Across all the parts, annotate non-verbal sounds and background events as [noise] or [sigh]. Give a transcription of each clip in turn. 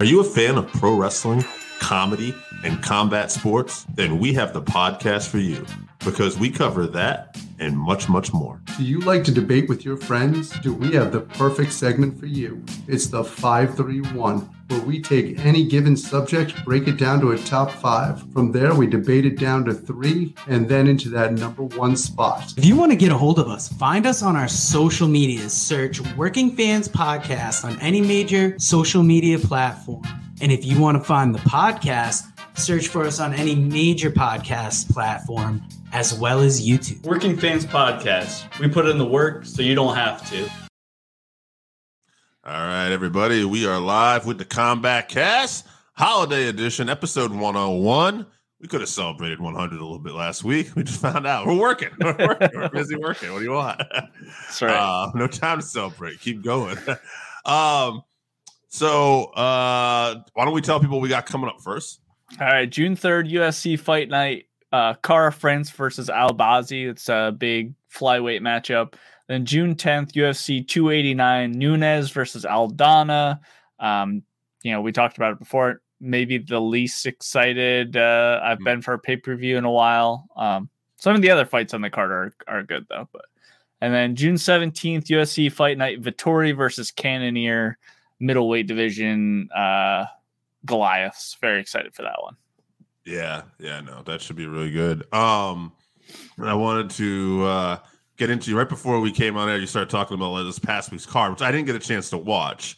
Are you a fan of pro wrestling, comedy, and combat sports? Then we have the podcast for you because we cover that and much, much more. Do you like to debate with your friends? Do we have the perfect segment for you? It's the 531, where we take any given subject, break it down to a top five. From there, we debate it down to three and then into that number one spot. If you want to get a hold of us, find us on our social media. Search Working Fans Podcast on any major social media platform. And if you want to find the podcast, search for us on any major podcast platform as well as YouTube. Working Fans Podcast. We put in the work so you don't have to. All right, everybody. We are live with the Combat Cast Holiday Edition, episode 101. We could have celebrated 100 a little bit last week. We just found out we're working. [laughs] We're, working. we're busy working. What do you want? That's right. Uh, no time to celebrate. Keep going. [laughs] um, so, uh, why don't we tell people we got coming up first? All right, June 3rd, UFC Fight Night. Uh, Kara France versus Al Albazi. It's a big flyweight matchup. Then June 10th, UFC 289, Nunes versus Aldana. Um, you know, we talked about it before. Maybe the least excited uh, I've Hmm. been for a pay per view in a while. Um, some of the other fights on the card are, are good though. But and then June 17th, UFC Fight Night, Vettori versus Cannonier, middleweight division. Uh, Goliaths. Very excited for that one. Yeah, yeah, no, that should be really good. Um, and I wanted to uh, get into you right before we came on air. You started talking about this past week's card, which I didn't get a chance to watch,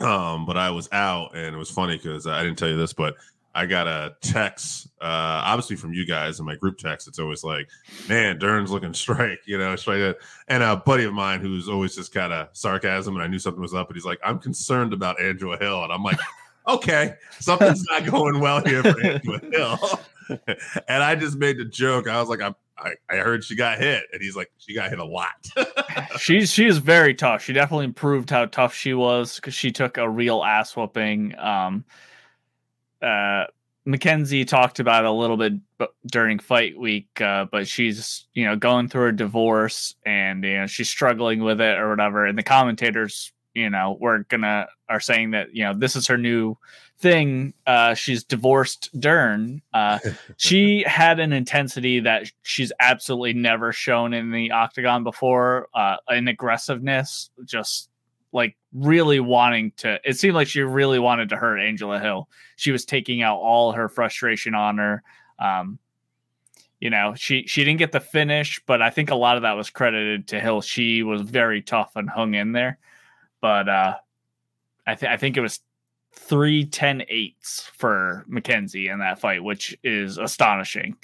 um, but I was out, and it was funny because I didn't tell you this, but I got a text, uh, obviously from you guys in my group text. It's always like, "Man, Dern's looking [laughs] strike," you know, straight. And a buddy of mine who's always just kind of sarcasm, and I knew something was up, and he's like, "I'm concerned about Andrew Hill," and I'm like okay, something's [laughs] not going well here for Angela Hill. [laughs] and I just made the joke. I was like, I, I, I heard she got hit, and he's like, she got hit a lot. [laughs] she's she is very tough. She definitely proved how tough she was because she took a real ass whooping. Um, uh, Mackenzie talked about it a little bit b- during fight week, uh, but she's you know going through a divorce and you know she's struggling with it or whatever. And the commentators, you know, we're gonna are saying that you know this is her new thing. Uh, she's divorced Dern. Uh, [laughs] she had an intensity that she's absolutely never shown in the octagon before. Uh, an aggressiveness, just like really wanting to. It seemed like she really wanted to hurt Angela Hill. She was taking out all her frustration on her. Um, you know, she she didn't get the finish, but I think a lot of that was credited to Hill. She was very tough and hung in there. But uh, I think I think it was three 10 eights for Mackenzie in that fight, which is astonishing.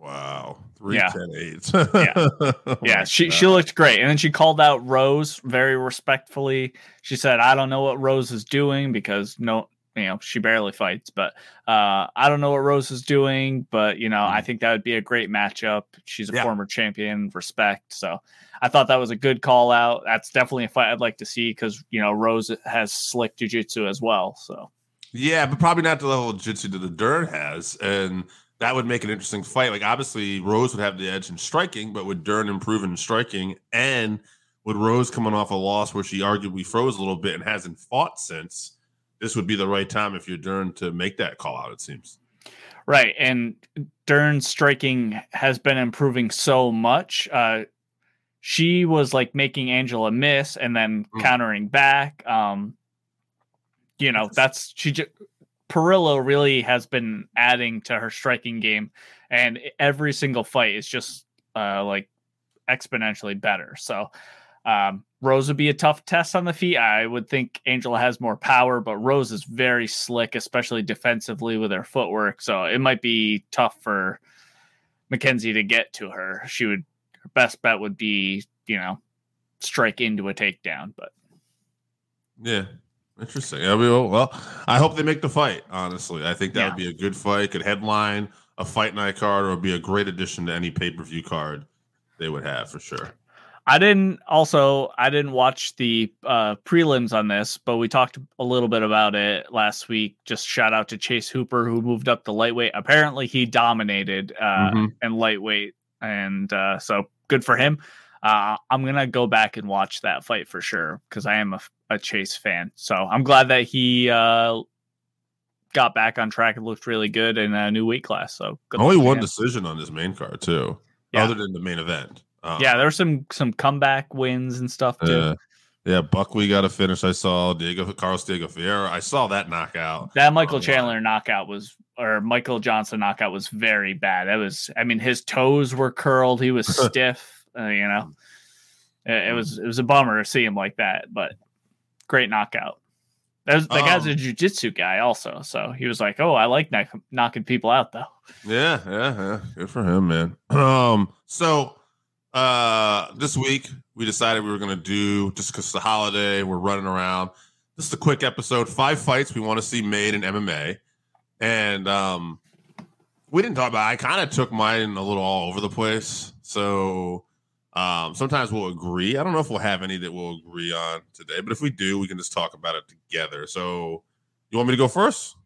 wow, three Yeah. ten eights. Yeah. [laughs] Oh yeah, she she looked great, and then she called out Rose very respectfully. She said, "I don't know what Rose is doing because no, you know, she barely fights, but uh, I don't know what Rose is doing, but you know, I think that would be a great matchup. She's a Yeah. former champion, respect. So I thought that was a good call out. That's definitely a fight I'd like to see because you know Rose has slick jiu-jitsu as well. So Yeah, but probably not the level of jiu-jitsu that the Dern has, and that would make an interesting fight. Like obviously, Rose would have the edge in striking, but would Dern improve in striking, and would Rose coming off a loss where she arguably froze a little bit and hasn't fought since, this would be the right time if you're Dern to make that call out. It seems. Right. And Dern's striking has been improving so much. Uh, she was like making Angela miss and then Mm. countering back. Um, you know, that's she just Parillo really has been adding to her striking game, and every single fight is just uh, like exponentially better. So, um, Rose would be a tough test on the feet. I would think Angela has more power, but Rose is very slick, especially defensively with her footwork. So it might be tough for Mackenzie to get to her. She would her best bet would be, you know, strike into a takedown. But Yeah. Interesting. I mean, well, I hope they make the fight. Honestly, I think that Yeah. would be a good fight. Could headline a fight night card, or be a great addition to any pay per view card they would have for sure. I didn't also I didn't watch the uh, prelims on this, but we talked a little bit about it last week. Just shout out to Chase Hooper who moved up to lightweight. Apparently, he dominated uh, Mhm. in lightweight, and uh, so good for him. Uh, I'm gonna go back and watch that fight for sure because I am a, a Chase fan. So I'm glad that he uh, got back on track and looked really good in a new weight class. So only one him. decision on this main card too, yeah. other than the main event. Um, yeah, there were some some comeback wins and stuff too. Yeah. Yeah, Buckley got a finish. I saw Diego Carlos Diego Ferreira. I saw that knockout. That Michael um, Chandler knockout was, or Michael Johnson knockout was very bad. That was, I mean, his toes were curled. He was [laughs] stiff. Uh, you know, it, it, was it was a bummer to see him like that, but great knockout. That, was, that um, guy's a um, jujitsu guy also, so he was like, "Oh, I like knock, knocking people out, though." Yeah, yeah, yeah. Good for him, man. [clears throat] Um, so uh, this week we decided we were going to do just because it's the holiday, we're running around. This is a quick episode. Five fights we want to see made in MMA, and um, we didn't talk about. I kind of took mine a little all over the place. So um, sometimes we'll agree. I don't know if we'll have any that we'll agree on today, but if we do, we can just talk about it together. So you want me to go first?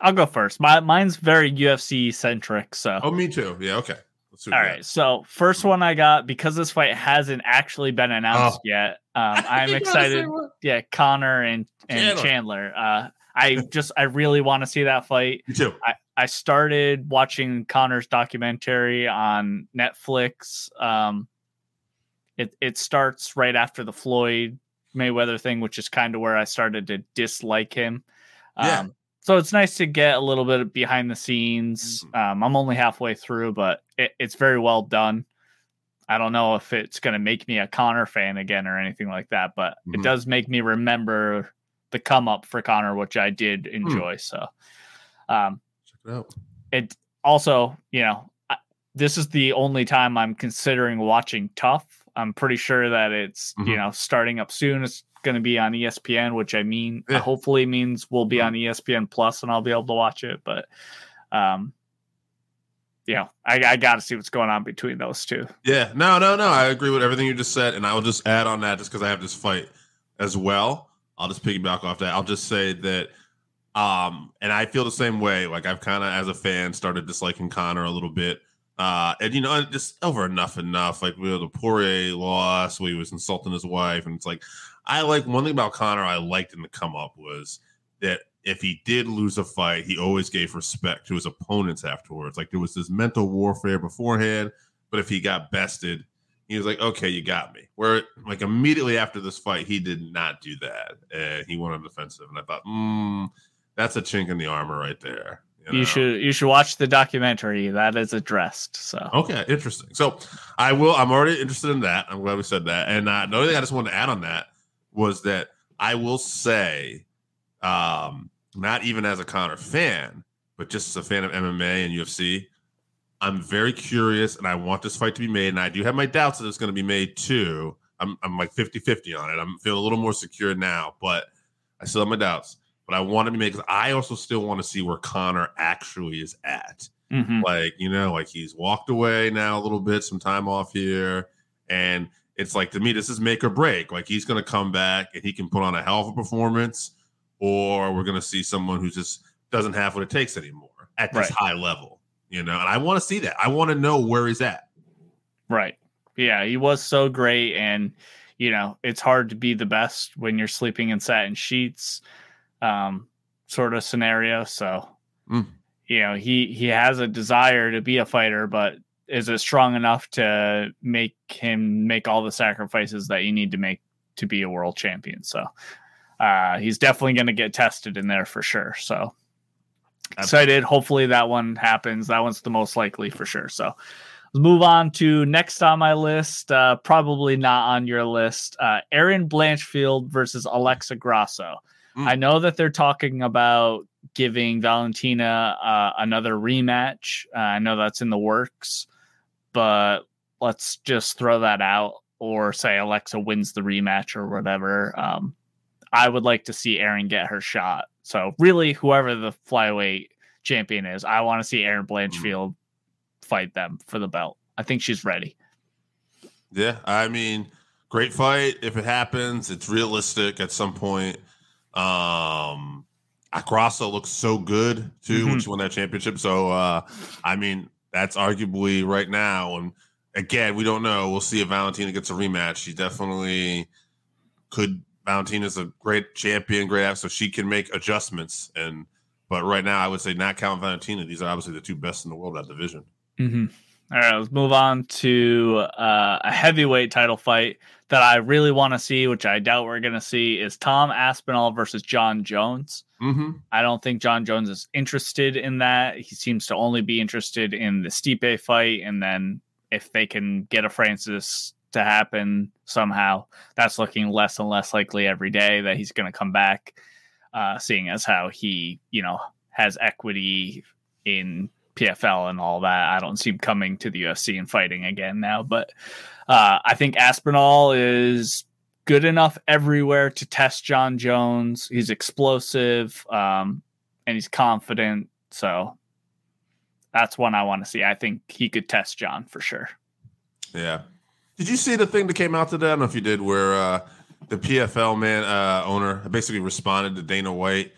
I'll go first. My mine's very UFC centric. So oh, me too. Yeah. Okay. All right. So first one I got because this fight hasn't actually been announced oh. yet. Um, [laughs] I'm excited. Yeah, Conor and and Chandler. Chandler. Uh, I just I really want to see that fight. Me too. I, I started watching Conor's documentary on Netflix. Um, it it starts right after the Floyd Mayweather thing, which is kind of where I started to dislike him. Um, yeah so it's nice to get a little bit behind the scenes. Mm-hmm. Um, I'm only halfway through, but it, it's very well done. I don't know if it's going to make me a Conor fan again or anything like that, but mm-hmm. it does make me remember the come up for Conor, which I did hmm. enjoy. Mm. So, um, check it out. It also, you know, I, this is the only time I'm considering watching Tough. I'm pretty sure that it's mm-hmm. you know starting up soon. It's going to be on ESPN, which I mean, yeah. hopefully means we'll be on ESPN Plus and I'll be able to watch it. But, um, you know, I, I got to see what's going on between those two. Yeah, no, no, no. I agree with everything you just said, and I will just add on that just because I have this fight as well. I'll just piggyback off that. I'll just say that, um, and I feel the same way. Like I've kind of, as a fan, started disliking Conor a little bit. Uh, and you know, just over enough, enough. Like we had the Poirier loss, where he was insulting his wife, and it's like I like one thing about Conor I liked in the come up was that if he did lose a fight, he always gave respect to his opponents afterwards. Like there was this mental warfare beforehand, but if he got bested, he was like, "Okay, you got me." Where like immediately after this fight, he did not do that, and he went on defensive. And I thought, hmm, that's a chink in the armor right there. You, know? you, should you should watch the documentary that is addressed. So okay, interesting. So I will. I'm already interested in that. I'm glad we said that. And uh, the only thing I just wanted to add on that was that I will say, um, not even as a Conor fan, but just as a fan of MMA and UFC, I'm very curious and I want this fight to be made. And I do have my doubts that it's going to be made too. I'm, I'm like 50 50 on it. I'm feeling a little more secure now, but I still have my doubts. But I want to be made because I also still want to see where Conor actually is at. Mm-hmm. Like, you know, like he's walked away now a little bit, some time off here. And it's like to me, this is make or break. Like he's going to come back and he can put on a hell of a performance, or we're going to see someone who just doesn't have what it takes anymore at this right. high level. You know, and I want to see that. I want to know where he's at. Right. Yeah, he was so great, and you know, it's hard to be the best when you're sleeping in satin sheets, um, sort of scenario. So, mm. you know, he he has a desire to be a fighter, but is it strong enough to make him make all the sacrifices that you need to make to be a world champion. So uh, he's definitely going to get tested in there for sure. So excited. Hopefully that one happens. That one's the most likely for sure. So let's move on to next on my list. Uh, probably not on your list. Uh, Erin Blanchfield versus Alexa Grasso. Mm. I know that they're talking about giving Valentina uh, another rematch. Uh, I know that's in the works but let's just throw that out or say Alexa wins the rematch or whatever. Um, I would like to see Erin get her shot. So really, whoever the flyweight champion is, I want to see Erin mm-hmm. Blanchfield fight them for the belt. I think she's ready. Yeah, I mean, great fight. If it happens, it's realistic at some point. Um Grasso looks so good too mm-hmm. when she won that championship. So uh I mean, that's arguably right now. And again, we don't know. We'll see if Valentina gets a rematch. She definitely could. Valentina's a great champion, great athlete, so she can make adjustments. And but right now, I would say not count Valentina. These are obviously the two best in the world at division. Mm-hmm. All right, let's move on to uh, a heavyweight title fight that I really want to see, which I doubt we're going to see, is Tom Aspinall versus Jon Jones. Mm-hmm. I don't think Jon Jones is interested in that. He seems to only be interested in the Stipe fight, and then if they can get a Francis to happen somehow, that's looking less and less likely every day that he's going to come back. Uh, seeing as how he, you know, has equity in PFL and all that. I don't see him coming to the UFC and fighting again now. But uh, I think Aspinall is good enough everywhere to test Jon Jones. He's explosive um, and he's confident. So that's one I want to see. I think he could test Jon for sure. Yeah. Did you see the thing that came out today? I don't know if you did, where uh, the PFL man uh, owner basically responded to Dana White.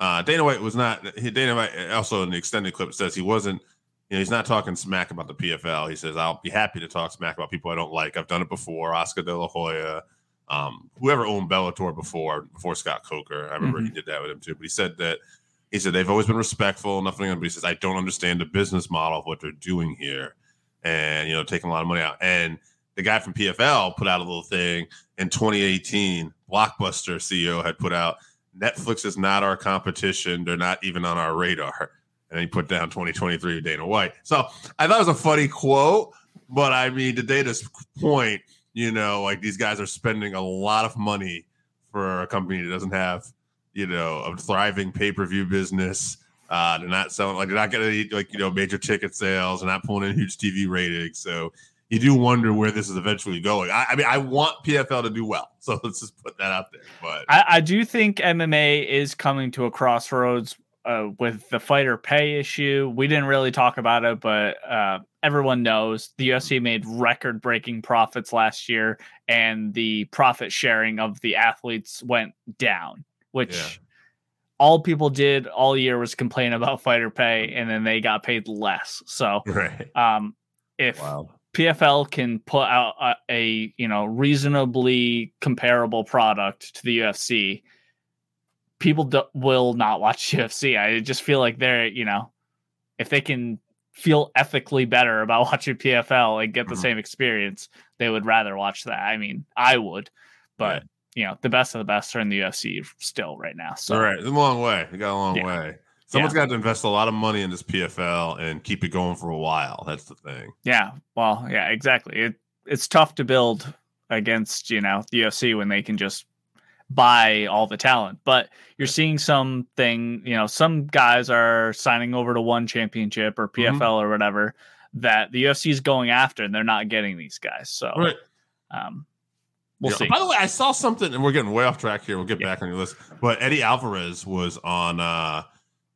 Uh, Dana White was not. He, Dana White also in the extended clip says he wasn't. You know, he's not talking smack about the PFL. He says, "I'll be happy to talk smack about people I don't like. I've done it before. Oscar De La Hoya, um, whoever owned Bellator before, before Scott Coker. I remember mm-hmm. he did that with him too. But he said that he said they've always been respectful, nothing. But he says I don't understand the business model of what they're doing here, and you know, taking a lot of money out. And the guy from PFL put out a little thing in 2018. Blockbuster CEO had put out Netflix is not our competition. They're not even on our radar. And he put down 2023 Dana White. So I thought it was a funny quote, but I mean, to Dana's point, you know, like these guys are spending a lot of money for a company that doesn't have, you know, a thriving pay per view business. Uh, they're not selling like they're not getting like you know major ticket sales. They're not pulling in huge TV ratings. So you do wonder where this is eventually going. I, I, mean, I want PFL to do well, [laughs] so let's just put that out there. But I, I do think MMA is coming to a crossroads uh, with the fighter pay issue. We didn't really talk about it, but uh, everyone knows the UFC made record-breaking profits last year, and the profit sharing of the athletes went down, which. Yeah. All people did all year was complain about fighter pay, and then they got paid less. So, right. um, if wow PFL can put out a, a, you know reasonably comparable product to the UFC, people do, will not watch [laughs] UFC. I just feel like they're you know if they can feel ethically better about [laughs] watching PFL and get the mm-hmm. same experience, they would rather watch that. I mean, I would, but yeah. you know, the best of the best are in the UFC still right now. So all right, it's a long way. We got a long yeah. way. Someone's yeah. got to invest a lot of money in this PFL and keep it going for a while. That's the thing. Yeah. Well, yeah, exactly. It it's tough to build against, you know, the UFC when they can just buy all the talent. But you're seeing something, you know, some guys are signing over to one championship or PFL mm-hmm. or whatever that the UFC is going after and they're not getting these guys. So right. um We'll yeah. see. By the way, I saw something, and we're getting way off track here. We'll get yeah. back on your list. But Eddie Alvarez was on uh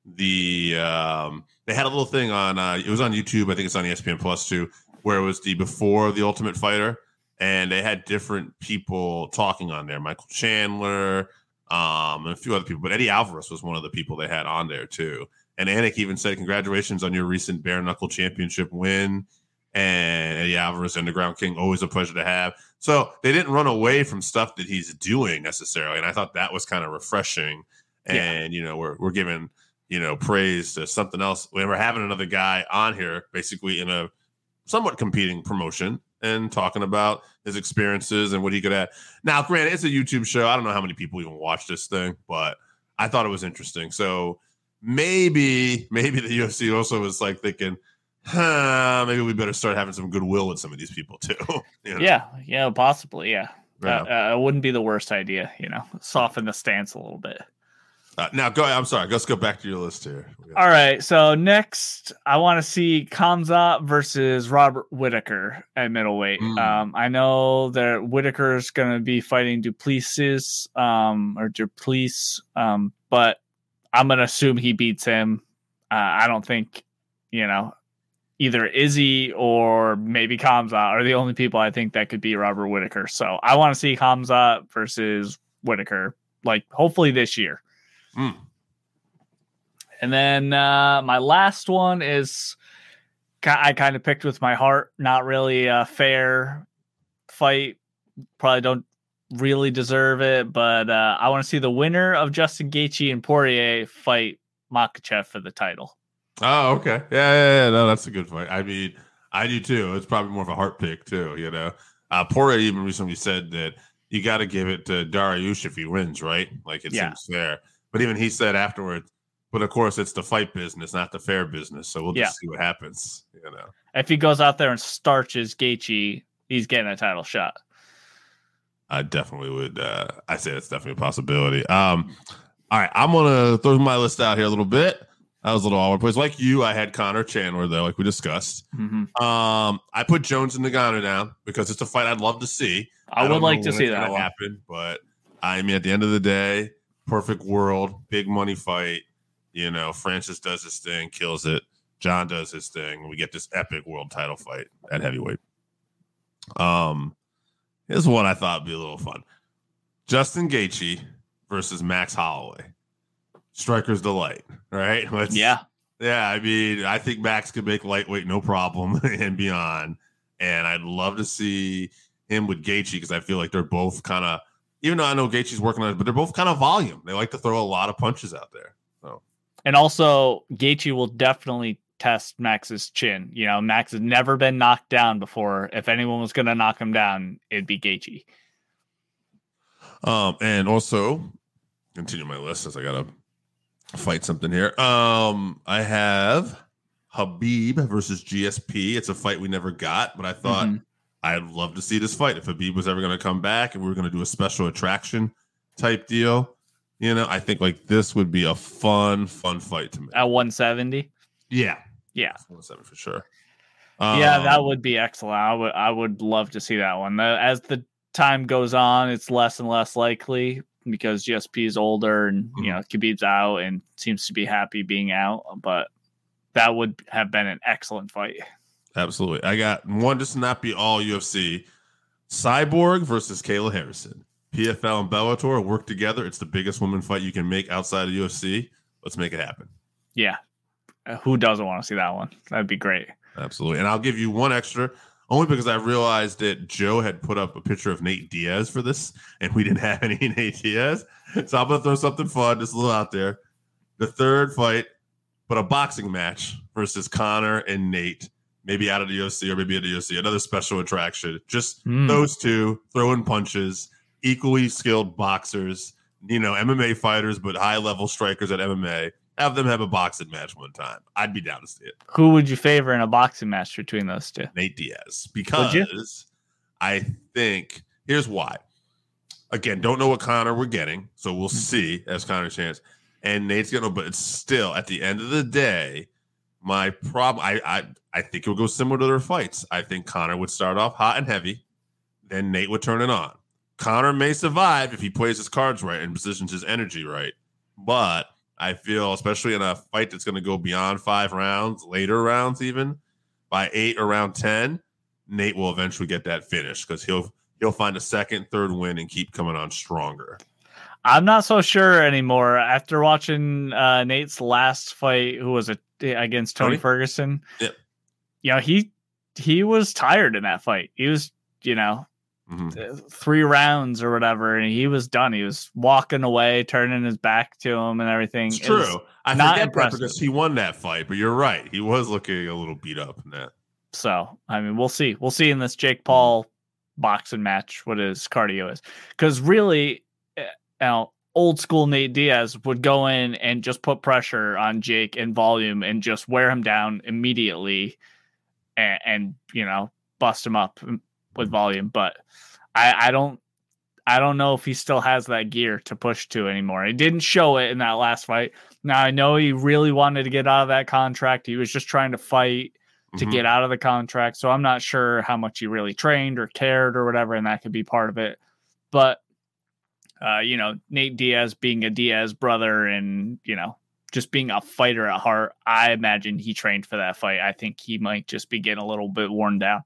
the um, they had a little thing on uh, it was on YouTube. I think it's on ESPN Plus too, where it was the before the Ultimate Fighter, and they had different people talking on there. Michael Chandler, um, and a few other people, but Eddie Alvarez was one of the people they had on there too. And Anik even said, "Congratulations on your recent bare knuckle championship win." And Eddie Alvarez, Underground King, always a pleasure to have. So they didn't run away from stuff that he's doing necessarily, and I thought that was kind of refreshing. And yeah. you know, we're we're giving you know, praise to something else. We are having another guy on here, basically in a somewhat competing promotion and talking about his experiences and what he could add. Now, granted, it's a YouTube show. I don't know how many people even watch this thing, but I thought it was interesting. So maybe, maybe the UFC also was like thinking, huh, maybe we better start having some goodwill with some of these people [laughs] too. you know? Yeah, yeah, possibly, yeah. yeah. Uh, uh, it wouldn't be the worst idea, you know, soften the stance a little bit. Uh, now go. I'm sorry. Let's go back to your list here. All right. So next, I want to see Khamzat versus Robert Whitaker at middleweight. Mm. Um, I know that Whitaker is going to be fighting Du Plessis, um, or Duplessis, um, but I'm going to assume he beats him. Uh, I don't think, you know, either Izzy or maybe Khamzat are the only people I think that could be Robert Whitaker. So I want to see Khamzat versus Whitaker, like hopefully this year. Mm. And then uh, my last one is I kind of picked with my heart. Not really a fair fight. Probably don't really deserve it, but uh, I want to see the winner of Justin Gaethje and Poirier fight Makhachev for the title. Oh, okay. Yeah, yeah, yeah. No, that's a good fight. I mean, I do too. It's probably more of a heart pick too. You know, uh, Poirier even recently said that you got to give it to Dariush if he wins, right? Like it Yeah. seems fair. But even he said afterwards, but of course it's the fight business, not the fair business. So we'll Yeah. just see what happens. You know. If he goes out there and starches Gaethje, he's getting a title shot. I definitely would. Uh, I say it's definitely a possibility. Um, all right, I'm gonna throw my list out here a little bit. I was a little all over the place. Like you, I had Conor Chandler though, like we discussed. Mhm. Um, I put Jones and Ngannou down because it's a fight I'd love to see. I, would like to see that happen, but I mean, at the end of the day, perfect world, big money fight. You know, Francis does his thing, kills it. Jon does his thing. We get this epic world title fight at heavyweight. Um, here's one I thought would be a little fun: Justin Gaethje versus Max Holloway. Striker's delight, right? [laughs] Let's, Yeah. yeah, I mean, I think Max could make lightweight no problem [laughs] and beyond. And I'd love to see him with Gaethje because I feel like they're both kind of, even though I know Gaethje's working on it, but they're both kind of volume. They like to throw a lot of punches out there. So And also, Gaethje will definitely test Max's chin. You know, Max has never been knocked down before. If anyone was going to knock him down, it'd be Gaethje. Um, and also continue my list as I gotta fight something here. Um, I have Khabib versus GSP. It's a fight we never got, but I thought Mhm. I'd love to see this fight if Khabib was ever gonna come back and we were gonna do a special attraction type deal. You know, I think like this would be a fun, fun fight to me. At 170. Yeah, Yeah. 170 for sure. yeah, that Um, would be excellent. I would I would love to see that one. As the time goes on, it's less and less likely because GSP is older and Mm-hmm. you know Khabib's out and seems to be happy being out. But that would have been an excellent fight. Absolutely. I got one just to not be all UFC. Cyborg versus Kayla Harrison. PFL and Bellator work together. It's the biggest woman fight you can make outside of UFC. Let's make it happen. Yeah, Uh, who doesn't want to see that one? That'd be great. Absolutely. And I'll give you one extra only because I realized that Joe had put up a picture of Nate Diaz for this and we didn't [laughs] have any Nate Diaz. So I'm going to throw something fun, just a little out there. The third fight, but a boxing match versus Conor and Nate, maybe out of the UFC or maybe at the UFC, another special attraction. Just Hmm. those two throwing punches, equally skilled boxers, you know, MMA fighters, but high level strikers at MMA. Have them have a boxing match one time. I'd be down to see it. Who would you favor in a boxing match between those two? Nate Diaz because? I think here's why. Again, don't know what Conor we're getting, so we'll Hmm. see as Conor's chance. And Nate's gonna, but it's still at the end of the day, my problem. I I I think it would go similar to their fights. I think Conor would start off hot and heavy, then Nate would turn it on. Conor may survive if he plays his cards right and positions his energy right, but I feel, especially in a fight that's going to go beyond five rounds, later rounds, even by eight or round ten, Nate will eventually get that finish because he'll he'll find a second, third win and keep coming on stronger. I'm not so sure anymore. After watching uh, Nate's last fight, who was it against Tony, Tony? Ferguson? Yep. You know he he was tired in that fight. He was you know Mhm. three rounds or whatever, and he was done. He was walking away, turning his back to him, and everything. It's It true. I not forget that impressive. because he won that fight, but you're right. He was looking a little beat up in that. So I mean, we'll see. We'll see in this Jake Paul boxing match what his cardio is, because really, eh, you know, old school Nate Diaz would go in and just put pressure on Jake in volume and just wear him down immediately, and, and you know bust him up with volume. But I, I don't. I don't know if he still has that gear to push to anymore. He didn't show it in that last fight. Now I know he really wanted to get out of that contract. He was just trying to fight to Mhm. get out of the contract. So I'm not sure how much he really trained or cared or whatever, and that could be part of it. But uh, you know, Nate Diaz being a Diaz brother and you know, just being a fighter at heart, I imagine he trained for that fight. I think he might just be getting a little bit worn down.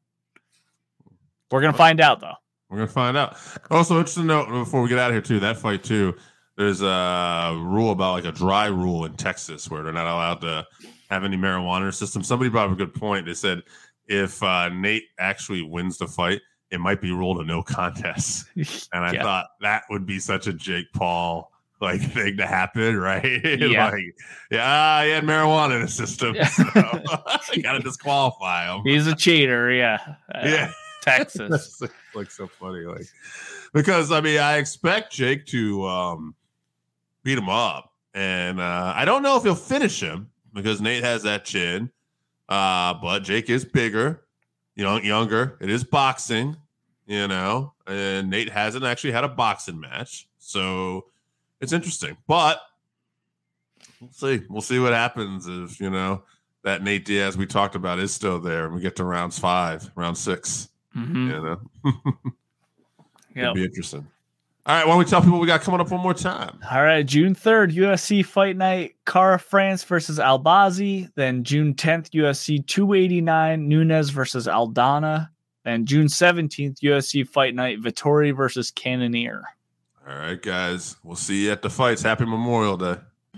We're gonna find out though. We're gonna find out. Also, interesting note before we get out of here too. That fight too. There's a rule about like a dry rule in Texas where they're not allowed to have any marijuana system. Somebody brought up a good point. They said if uh, Nate actually wins the fight, it might be ruled a no contest. [laughs] And I Yeah. thought that would be such a Jake Paul like [laughs] thing to happen, [laughs] right? Yeah. like, yeah, he had marijuana in his system. So I gotta disqualify him. He's a cheater. Yeah. Uh, yeah. Texas. Like so funny. Like because I mean I expect Jake to um beat him up. And uh I don't know if he'll finish him because Nate has that chin. Uh, but Jake is bigger, you know, younger. It is boxing, you know, and Nate hasn't actually had a boxing match. So it's interesting. But we'll see. We'll see what happens if, you know, that Nate Diaz we talked about is still there and we get to rounds five, round 6 Mhm. You know, [laughs] it'll be interesting. All right, why don't we tell people we got coming up one more time? All right, June 3rd, UFC Fight Night, Kara France versus Albazi. Then June 10th, UFC 289, Nunes versus Aldana. Then June 17th, UFC Fight Night, Vettori versus Cannonier. All right, guys. We'll see you at the fights. Happy Memorial Day.